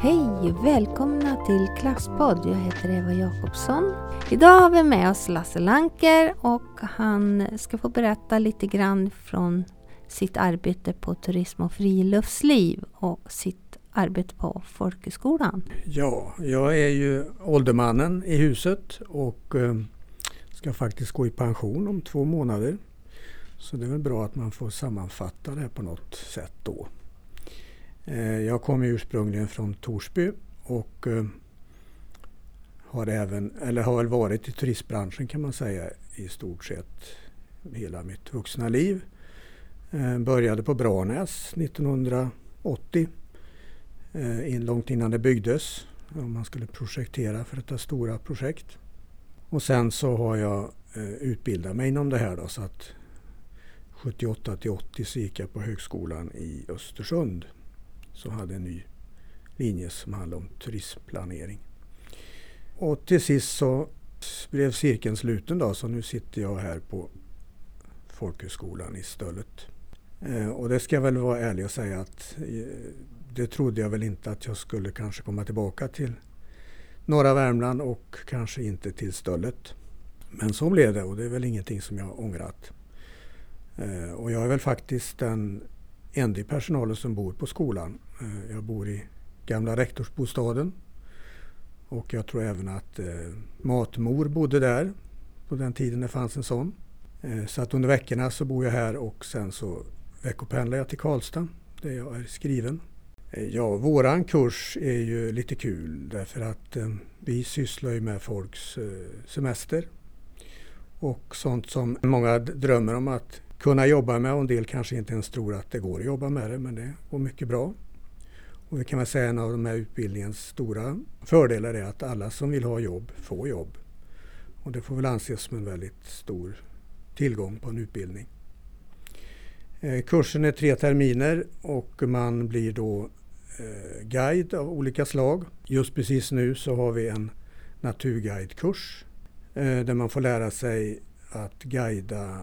Hej! Välkomna till Klasspodd. Jag heter Eva Jakobsson. Idag har vi med oss Lasse Lanker och han ska få berätta lite grann från sitt arbete på turism och friluftsliv och sitt arbete på folkhögskolan. Ja, jag är ju åldermannen i huset och eh, ska faktiskt gå i pension om två månader. Så det är väl bra att man får sammanfatta det på något sätt då. Eh, jag kommer ursprungligen från Torsby och eh, har även, eller har väl varit i turistbranschen kan man säga i stort sett hela mitt vuxna liv. Eh, började på Branäs 1980, långt innan det byggdes. Om man skulle projektera för detta stora projekt. Och sen så har jag utbildat mig inom det här då, så att 78 till 80 så gick jag på högskolan i Östersund som hade en ny linje som handlade om turismplanering. Och till sist så blev cirkeln sluten då, så nu sitter jag här på folkhögskolan i Stöllet. Eh, och det ska jag väl vara ärlig och säga att eh, det trodde jag väl inte att jag skulle kanske komma tillbaka till norra Värmland och kanske inte till Stöllet. Men så blev det och det är väl ingenting som jag ångrat. Eh, och jag är väl faktiskt den enda i personalen som bor på skolan. Eh, jag bor i gamla rektorsbostaden och jag tror även att eh, matmor bodde där på den tiden det fanns en sån. Eh, så att under veckorna så bor jag här och sen så veckopendlar jag till Karlstad där jag är skriven. Ja, våran kurs är ju lite kul därför att vi sysslar ju med folks semester och sånt som många drömmer om att kunna jobba med och en del kanske inte ens tror att det går att jobba med det men det går mycket bra. Och vi kan väl säga en av de här utbildningens stora fördelar är att alla som vill ha jobb får jobb. Och det får väl anses som en väldigt stor tillgång på en utbildning. Eh, kursen är tre terminer och man blir då eh, guide av olika slag. Just precis nu så har vi en naturguidekurs eh, där man får lära sig att guida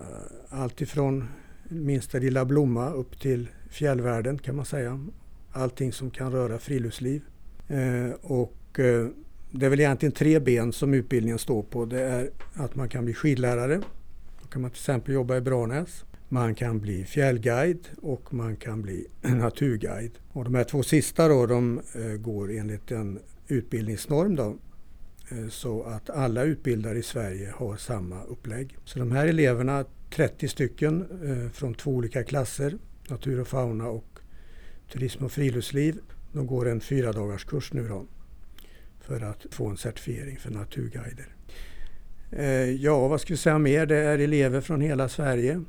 allt ifrån minsta lilla blomma upp till fjällvärlden kan man säga. Allting som kan röra friluftsliv. Eh, och eh, det är väl egentligen tre ben som utbildningen står på. Det är att man kan bli skidlärare. Då kan man till exempel jobba i Branäs. Man kan bli fjällguide och man kan bli naturguide. Och de här två sista då, de eh, går enligt en utbildningsnorm då, Eh, så att alla utbildare i Sverige har samma upplägg. Så de här eleverna, 30 stycken eh, från två olika klasser, natur och fauna och turism och friluftsliv, de går en fyra dagars kurs nu då för att få en certifiering för naturguider. Eh, ja, vad ska vi säga mer? Det är elever från hela Sverige,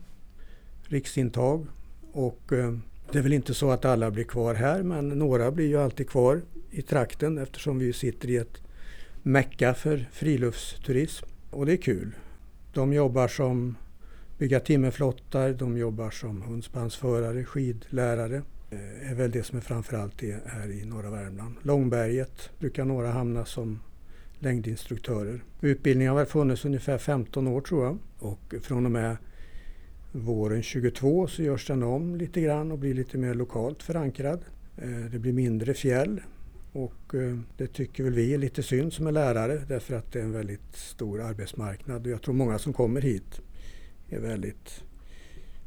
riksintag och det är väl inte så att alla blir kvar här men några blir ju alltid kvar i trakten eftersom vi sitter i ett mecka för friluftsturism och det är kul. De jobbar som bygga timmerflottar, de jobbar som hundspannsförare, skidlärare. Det är väl det som är framförallt det här i norra Värmland. Långberget brukar några hamna som längdinstruktörer. Utbildningen har väl funnits ungefär 15 år tror jag och från och med våren 22 så görs den om lite grann och blir lite mer lokalt förankrad. Eh, det blir mindre fjäll, och eh, det tycker väl vi är lite synd som är lärare därför att det är en väldigt stor arbetsmarknad och jag tror många som kommer hit är väldigt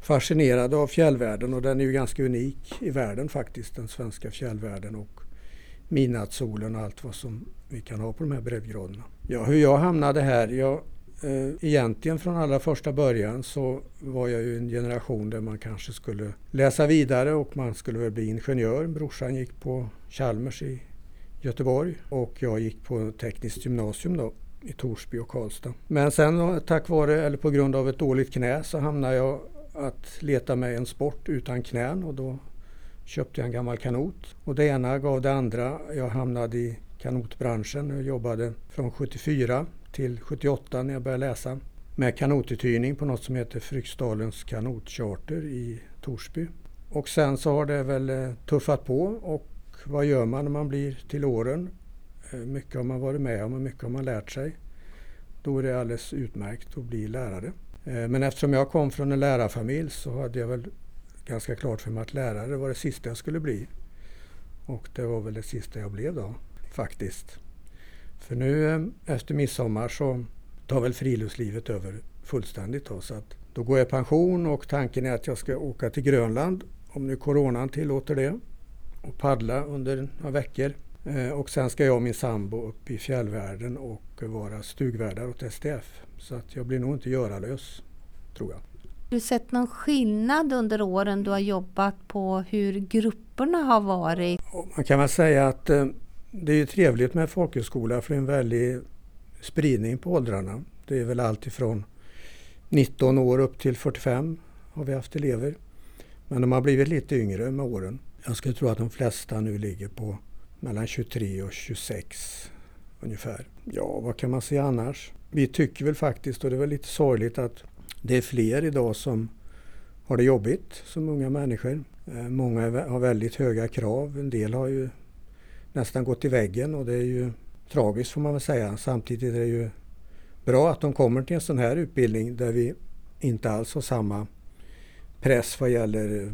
fascinerade av fjällvärlden och den är ju ganska unik i världen faktiskt, den svenska fjällvärlden och midnattssolen och allt vad som vi kan ha på de här breddgraderna. Ja, hur jag hamnade här? Jag, eh, egentligen från allra första början så var jag ju en generation där man kanske skulle läsa vidare och man skulle väl bli ingenjör. Brorsan gick på Chalmers i Göteborg och jag gick på tekniskt gymnasium då i Torsby och Karlstad. Men sen tack vare, eller på grund av ett dåligt knä så hamnade jag att leta mig en sport utan knän och då köpte jag en gammal kanot. Och det ena gav det andra. Jag hamnade i kanotbranschen och jobbade från 74 till 78 när jag började läsa med kanotuthyrning på något som heter Fryksdalens kanotcharter i Torsby. Och sen så har det väl eh, tuffat på och vad gör man när man blir till åren? Eh, mycket har man varit med om och mycket har man lärt sig. Då är det alldeles utmärkt att bli lärare. Eh, men eftersom jag kom från en lärarfamilj så hade jag väl ganska klart för mig att lärare var det sista jag skulle bli. Och det var väl det sista jag blev då, faktiskt. För nu eh, efter midsommar så tar väl friluftslivet över fullständigt då, så att då går jag i pension och tanken är att jag ska åka till Grönland om nu coronan tillåter det och paddla under några veckor. Eh, och sen ska jag och min sambo upp i fjällvärlden och vara stugvärdar åt STF. Så att jag blir nog inte göralös, tror jag. Har du sett någon skillnad under åren du har jobbat på hur grupperna har varit? Man kan väl säga att eh, det är trevligt med folkhögskola för det är en väldig spridning på åldrarna. Det är väl allt ifrån 19 år upp till 45 har vi haft elever. Men de har blivit lite yngre med åren. Jag skulle tro att de flesta nu ligger på mellan 23 och 26 ungefär. Ja, vad kan man säga annars? Vi tycker väl faktiskt, och det är väl lite sorgligt, att det är fler idag som har det jobbigt som unga människor. Eh, många har väldigt höga krav. En del har ju nästan gått i väggen och det är ju tragiskt får man väl säga. Samtidigt är det ju bra att de kommer till en sån här utbildning där vi inte alls har samma press vad gäller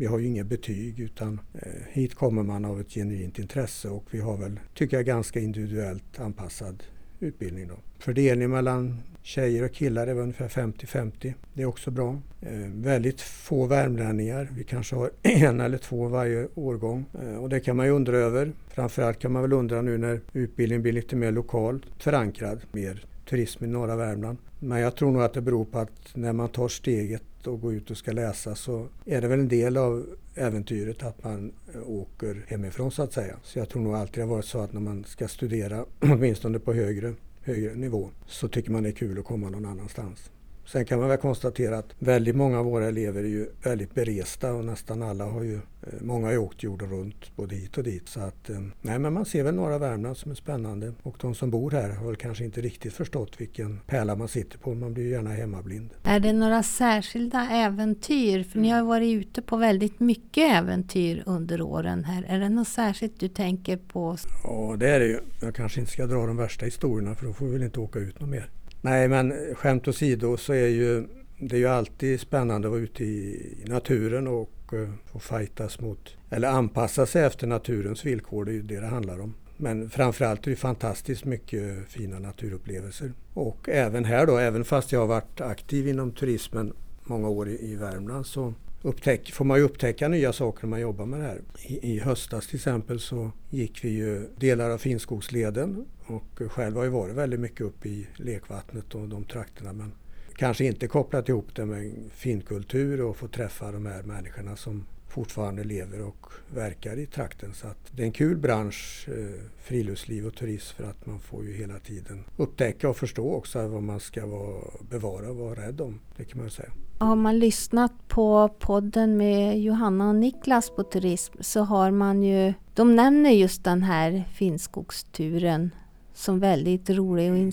vi har ju inga betyg utan eh, hit kommer man av ett genuint intresse och vi har väl, tycker jag, ganska individuellt anpassad utbildning. Då. Fördelning mellan tjejer och killar är ungefär 50-50. Det är också bra. Eh, väldigt få värmlänningar. Vi kanske har en eller två varje årgång. Eh, och det kan man ju undra över. Framförallt kan man väl undra nu när utbildningen blir lite mer lokalt förankrad. Mer turism i norra Värmland. Men jag tror nog att det beror på att när man tar steget och går ut och ska läsa så är det väl en del av äventyret att man eh, åker hemifrån så att säga. Så jag tror nog alltid det har varit så att när man ska studera, åtminstone på högre, högre nivå, så tycker man det är kul att komma någon annanstans. Sen kan man väl konstatera att väldigt många av våra elever är ju väldigt beresta och nästan alla har ju, eh, många har ju åkt jorden runt både hit och dit. Så att, eh, nej men man ser väl norra Värmland som är spännande och de som bor här har väl kanske inte riktigt förstått vilken pärla man sitter på. Man blir ju gärna hemmablind. Är det några särskilda äventyr? För ni har varit ute på väldigt mycket äventyr under åren här. Är det något särskilt du tänker på? Ja det är det ju. Jag kanske inte ska dra de värsta historierna för då får vi väl inte åka ut något mer. Nej, men skämt åsido så är ju det är ju alltid spännande att vara ute i naturen och eh, få fightas mot, eller anpassa sig efter naturens villkor. Det är ju det det handlar om. Men framförallt är det fantastiskt mycket fina naturupplevelser. Och även här då, även fast jag har varit aktiv inom turismen många år i, i Värmland så upptäck, får man ju upptäcka nya saker när man jobbar med det här. I, I, höstas till exempel så gick vi ju delar av Finnskogsleden och själv har jag varit väldigt mycket uppe i lekvattnet och de trakterna men kanske inte kopplat ihop det med finkultur och få träffa de här människorna som fortfarande lever och verkar i trakten. Så att det är en kul bransch, eh, friluftsliv och turism, för att man får ju hela tiden upptäcka och förstå också vad man ska vara, bevara och vara rädd om. Det kan man ju säga. Har man lyssnat på podden med Johanna och Niklas på turism så har man ju, de nämner just den här Finnskogsturen som väldigt rolig och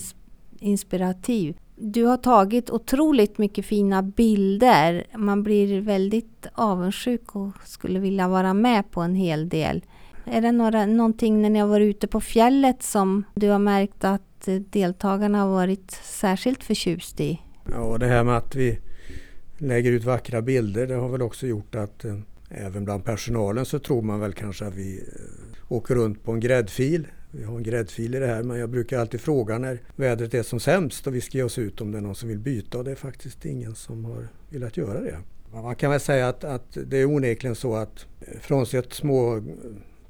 inspirativ. Du har tagit otroligt mycket fina bilder. Man blir väldigt avundsjuk och skulle vilja vara med på en hel del. Är det några, någonting när ni har varit ute på fjället som du har märkt att deltagarna har varit särskilt förtjust i? Ja, det här med att vi lägger ut vackra bilder det har väl också gjort att eh, även bland personalen så tror man väl kanske att vi eh, åker runt på en gräddfil vi har en gräddfil i det här men jag brukar alltid fråga när vädret är som sämst och vi ska ge oss ut om det är någon som vill byta och det är faktiskt ingen som har velat göra det. Man kan väl säga att, att det är onekligen så att eh, frånsett små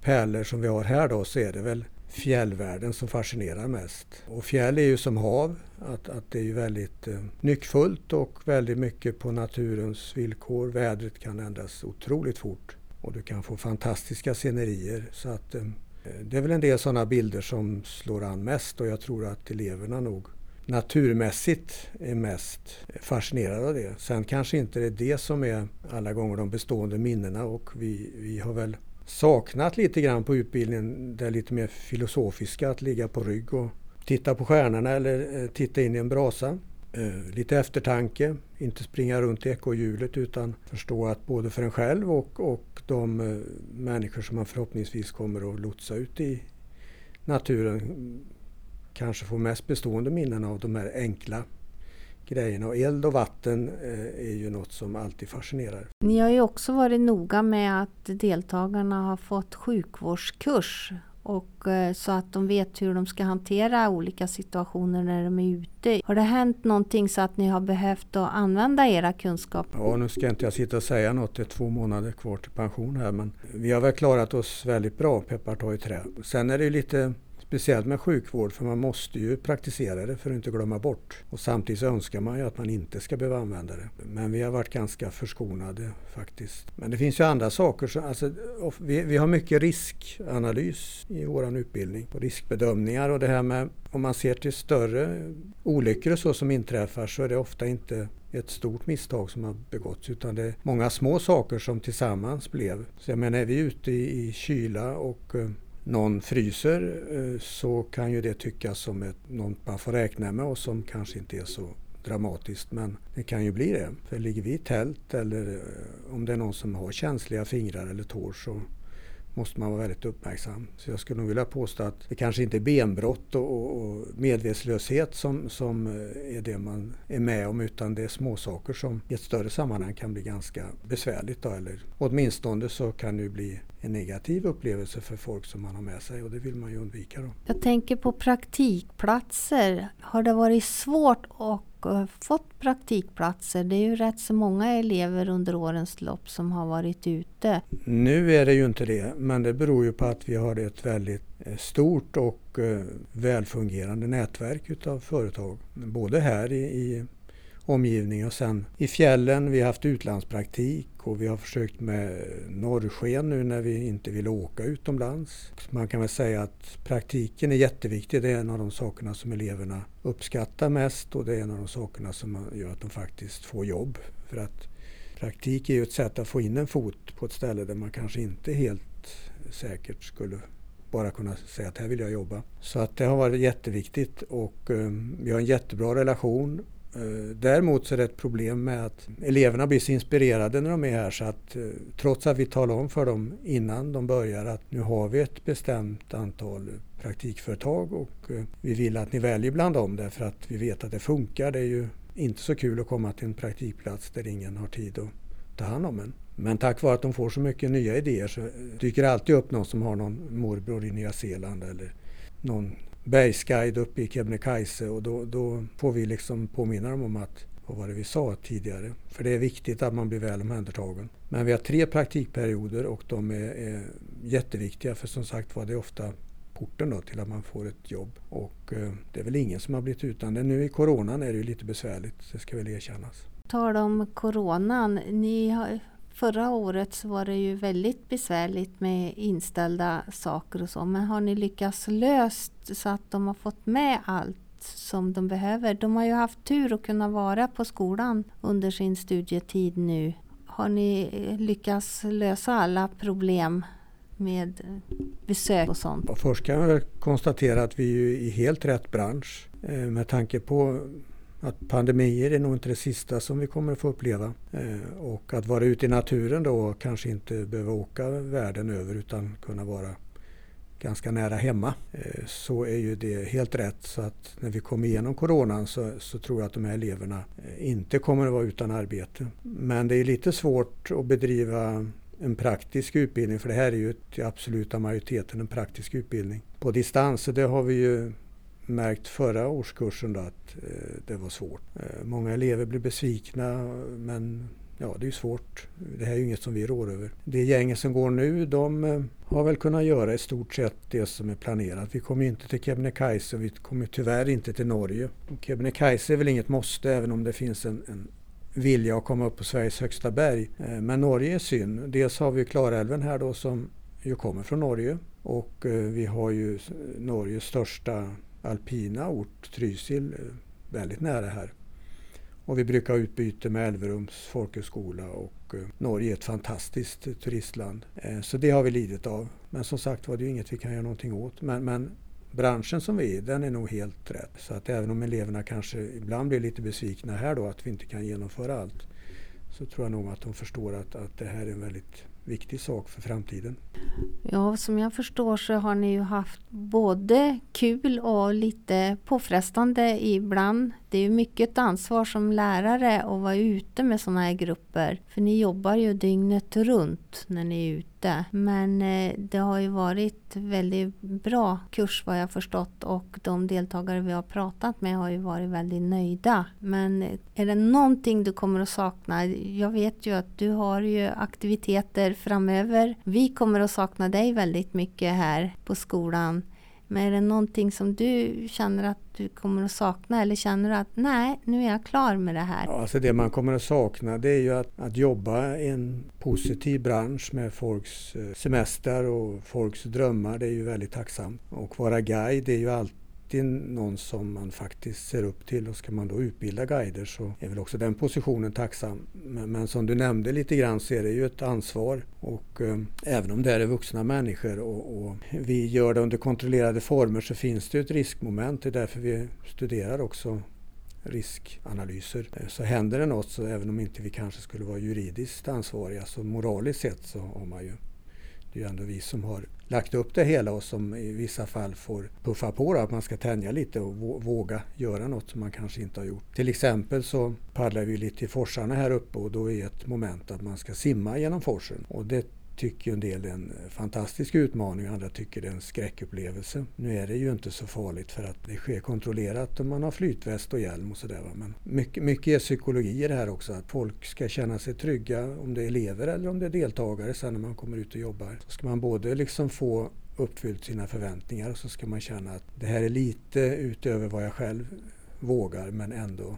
pärlor som vi har här då så är det väl fjällvärlden som fascinerar mest. Och fjäll är ju som hav, att, att det är ju väldigt eh, nyckfullt och väldigt mycket på naturens villkor. Vädret kan ändras otroligt fort och du kan få fantastiska scenerier. Så att Eh, Eh, det är väl en del sådana bilder som slår an mest och jag tror att eleverna nog naturmässigt är mest fascinerade av det. Sen kanske inte det är det som är alla gånger de bestående minnena och vi, vi har väl saknat lite grann på utbildningen det lite mer filosofiska, att ligga på rygg och titta på stjärnorna eller eh, titta in i en brasa. Eh, lite eftertanke, inte springa runt i ekorrhjulet utan förstå att både för en själv och, och de eh, människor som man förhoppningsvis kommer att lotsa ut i naturen kanske får mest bestående minnen av de här enkla grejerna. Och eld och vatten eh, är ju något som alltid fascinerar. Ni har ju också varit noga med att deltagarna har fått sjukvårdskurs och eh, så att de vet hur de ska hantera olika situationer när de är ute. Har det hänt någonting så att ni har behövt att använda era kunskaper? Ja, nu ska inte jag sitta och säga något, det är två månader kvar till pension här men vi har väl klarat oss väldigt bra, peppar tar i trä. Sen är det lite Speciellt med sjukvård för man måste ju praktisera det för att inte glömma bort. Och samtidigt så önskar man ju att man inte ska behöva använda det. Men vi har varit ganska förskonade faktiskt. Men det finns ju andra saker. Som, alltså, vi, vi har mycket riskanalys i vår utbildning. Och riskbedömningar och det här med om man ser till större olyckor och så som inträffar så är det ofta inte ett stort misstag som har begåtts utan det är många små saker som tillsammans blev. Så jag menar är vi ute i, i kyla och eh, någon fryser eh, så kan ju det tyckas som ett, något man får räkna med och som kanske inte är så dramatiskt men det kan ju bli det. För ligger vi i tält eller eh, om det är någon som har känsliga fingrar eller tår så måste man vara väldigt uppmärksam. Så jag skulle nog vilja påstå att det kanske inte är benbrott och, och medvetslöshet som, som eh, är det man är med om utan det är småsaker som i ett större sammanhang kan bli ganska besvärligt. Då, eller åtminstone så kan det bli en negativ upplevelse för folk som man har med sig och det vill man ju undvika. Då. Jag tänker på praktikplatser. Har det varit svårt att fått praktikplatser. Det är ju rätt så många elever under årens lopp som har varit ute. Nu är det ju inte det, men det beror ju på att vi har ett väldigt eh, stort och eh, välfungerande nätverk utav företag. Både här i, omgivning och sen i fjällen. Vi har haft utlandspraktik och vi har försökt med norrsken nu när vi inte vill åka utomlands. Man kan väl säga att praktiken är jätteviktig. Det är en av de sakerna som eleverna uppskattar mest och det är en av de sakerna som gör att de faktiskt får jobb. För att praktik är ju ett sätt att få in en fot på ett ställe där man kanske inte helt säkert skulle bara kunna säga att här vill jag jobba. Så att det har varit jätteviktigt och eh, vi har en jättebra relation Eh, däremot så är det ett problem med att eleverna blir så inspirerade när de är här så att eh, trots att vi talar om för dem innan de börjar att nu har vi ett bestämt antal praktikföretag och eh, vi vill att ni väljer bland dem därför att vi vet att det funkar. Det är ju inte så kul att komma till en praktikplats där ingen har tid att ta hand om en. Men tack vare att de får så mycket nya idéer så dyker det alltid upp någon som har någon morbror i Nya Zeeland eller någon bergsguide uppe i Kebnekaise och då, då får vi liksom påminna dem om att vad var det vi sa tidigare? För det är viktigt att man blir väl omhändertagen. Men vi har tre praktikperioder och de är, är jätteviktiga för som sagt var det är ofta porten då till att man får ett jobb. Och eh, det är väl ingen som har blivit utan det. Nu i coronan är det ju lite besvärligt, det ska väl erkännas. Tal om coronan, ni har Förra året så var det ju väldigt besvärligt med inställda saker och så. Men har ni lyckats löst så att de har fått med allt som de behöver? De har ju haft tur att kunna vara på skolan under sin studietid nu. Har ni lyckats lösa alla problem med besök och sånt? först kan jag konstatera att vi är i helt rätt bransch eh, med tanke på att pandemier är nog inte det sista som vi kommer att få uppleva. Eh, och att vara ute i naturen då kanske inte behöva åka världen över utan kunna vara ganska nära hemma. Eh, så är ju det helt rätt. Så att när vi kommer igenom coronan så, så tror jag att de här eleverna eh, inte kommer att vara utan arbete. Men det är lite svårt att bedriva en praktisk utbildning för det här är ju till absoluta majoriteten en praktisk utbildning på distans. Det har vi ju märkt förra årskursen då att eh, det var svårt. Eh, många elever blir besvikna men ja, det är ju svårt. Det här är ju inget som vi rår över. Det gänget som går nu de eh, har väl kunnat göra i stort sett det som är planerat. Vi kommer inte till Kebnekaise och vi kommer tyvärr inte till Norge. Kebnekaise är väl inget måste även om det finns en, en vilja att komma upp på Sveriges högsta berg. Men Norge är synd. Dels har vi Klarälven här då som ju kommer från Norge och vi har ju Norges största alpina ort, Trysil, eh, väldigt nära här. Och vi brukar ha utbyte med Älverums folkhögskola och eh, Norge är ett fantastiskt turistland. Eh, så det har vi lidit av. Men som sagt var det ju inget vi kan göra någonting åt. Men, men branschen som vi är den är nog helt rätt. Så att även om eleverna kanske ibland blir lite besvikna här då att vi inte kan genomföra allt så tror jag nog att de förstår att, att det här är en väldigt viktig sak för framtiden. Ja, som jag förstår så har ni ju haft både kul och lite påfrestande ibland det är ju mycket ansvar som lärare att vara ute med sådana här grupper. För ni jobbar ju dygnet runt när ni är ute. Men eh, det har ju varit väldigt bra kurs vad jag förstått och de deltagare vi har pratat med har ju varit väldigt nöjda. Men eh, är det någonting du kommer att sakna? Jag vet ju att du har ju aktiviteter framöver. Vi kommer att sakna dig väldigt mycket här på skolan. Men är det någonting som du känner att du kommer att sakna eller känner du att nej, nu är jag klar med det här? Alltså det man kommer att sakna det är ju att, att jobba i en positiv bransch med folks eh, semester och folks drömmar. Det är ju väldigt tacksamt. Och vara guide är ju alltid alltid någon som man faktiskt ser upp till och ska man då utbilda guider så är väl också den positionen tacksam. Men, men som du nämnde lite grann så är det ju ett ansvar och eh, även om det är vuxna människor och, och, vi gör det under kontrollerade former så finns det ett riskmoment. Det är därför vi studerar också riskanalyser. Eh, så händer det något, så även om inte vi kanske skulle vara juridiskt ansvariga, så moraliskt sett så har man ju det är ju ändå vi som har lagt upp det hela och som i vissa fall får puffa på det, att man ska tänja lite och våga göra något som man kanske inte har gjort. Till exempel så paddlar vi lite i forsarna här uppe och då är ett moment att man ska simma genom forsen. Och det tycker en del är en fantastisk utmaning och andra tycker det är en skräckupplevelse. Nu är det ju inte så farligt för att det sker kontrollerat och man har flytväst och hjälm och sådär. Men mycket, mycket är psykologi i det här också, att folk ska känna sig trygga om det är elever eller om det är deltagare sen när man kommer ut och jobbar. Så ska man både liksom få uppfyllt sina förväntningar och så ska man känna att det här är lite utöver vad jag själv vågar men ändå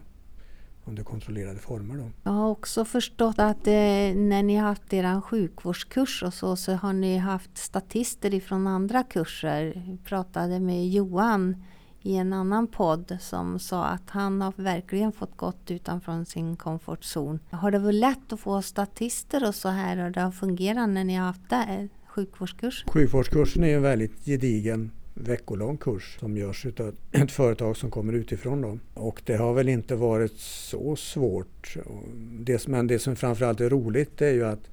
under kontrollerade former. Då. Jag har också förstått att eh, när ni har haft er sjukvårdskurs och så, så har ni haft statister ifrån andra kurser. Jag pratade med Johan i en annan podd som sa att han har verkligen fått gått utanför sin komfortzon. Har det varit lätt att få statister och så här och det har fungerat när ni har haft det, sjukvårdskursen? Sjukvårdskursen är en väldigt gedigen veckolång kurs som görs av ett företag som kommer utifrån. Då. Och det har väl inte varit så svårt. Det, men det som framförallt är roligt är ju att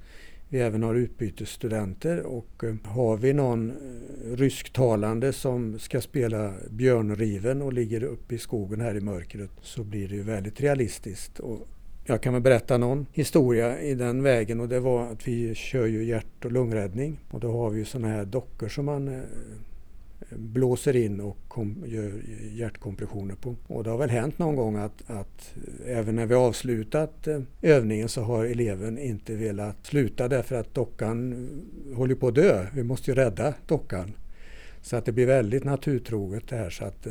vi även har utbytesstudenter och eh, har vi någon eh, rysktalande som ska spela björnriven och ligger uppe i skogen här i mörkret så blir det ju väldigt realistiskt. Och jag kan väl berätta någon historia i den vägen och det var att vi kör ju hjärt och lungräddning och då har vi ju sådana här dockor som man eh, blåser in och kom, gör hjärtkompressioner på. Och det har väl hänt någon gång att, att eh, även när vi avslutat eh, övningen så har eleven inte velat sluta därför att dockan eh, håller på att dö. Vi måste ju rädda dockan. Så att det blir väldigt naturtroget det här. Så att,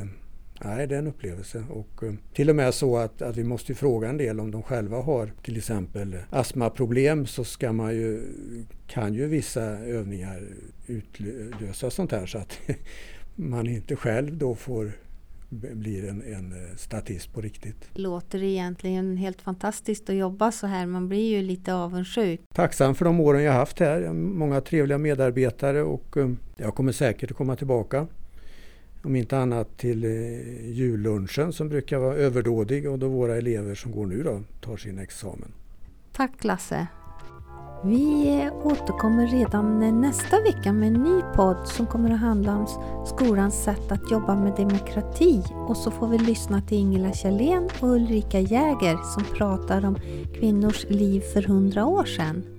Nej, det är en upplevelse. Och eh, till och med så att, att vi måste fråga en del om de själva har till exempel astmaproblem så ska man ju, kan ju vissa övningar utlösa sånt här så att man inte själv då får blir en, en statist på riktigt. Låter egentligen helt fantastiskt att jobba så här. Man blir ju lite avundsjuk. Tacksam för de åren jag haft här. Många trevliga medarbetare och eh, jag kommer säkert att komma tillbaka om inte annat till eh, jullunchen som brukar vara överdådig och då våra elever som går nu då tar sin examen. Tack Lasse! Vi återkommer redan nästa vecka med en ny podd som kommer att handla om skolans sätt att jobba med demokrati. Och så får vi lyssna till Ingela Kjellén och Ulrika Jäger som pratar om kvinnors liv för hundra år sedan.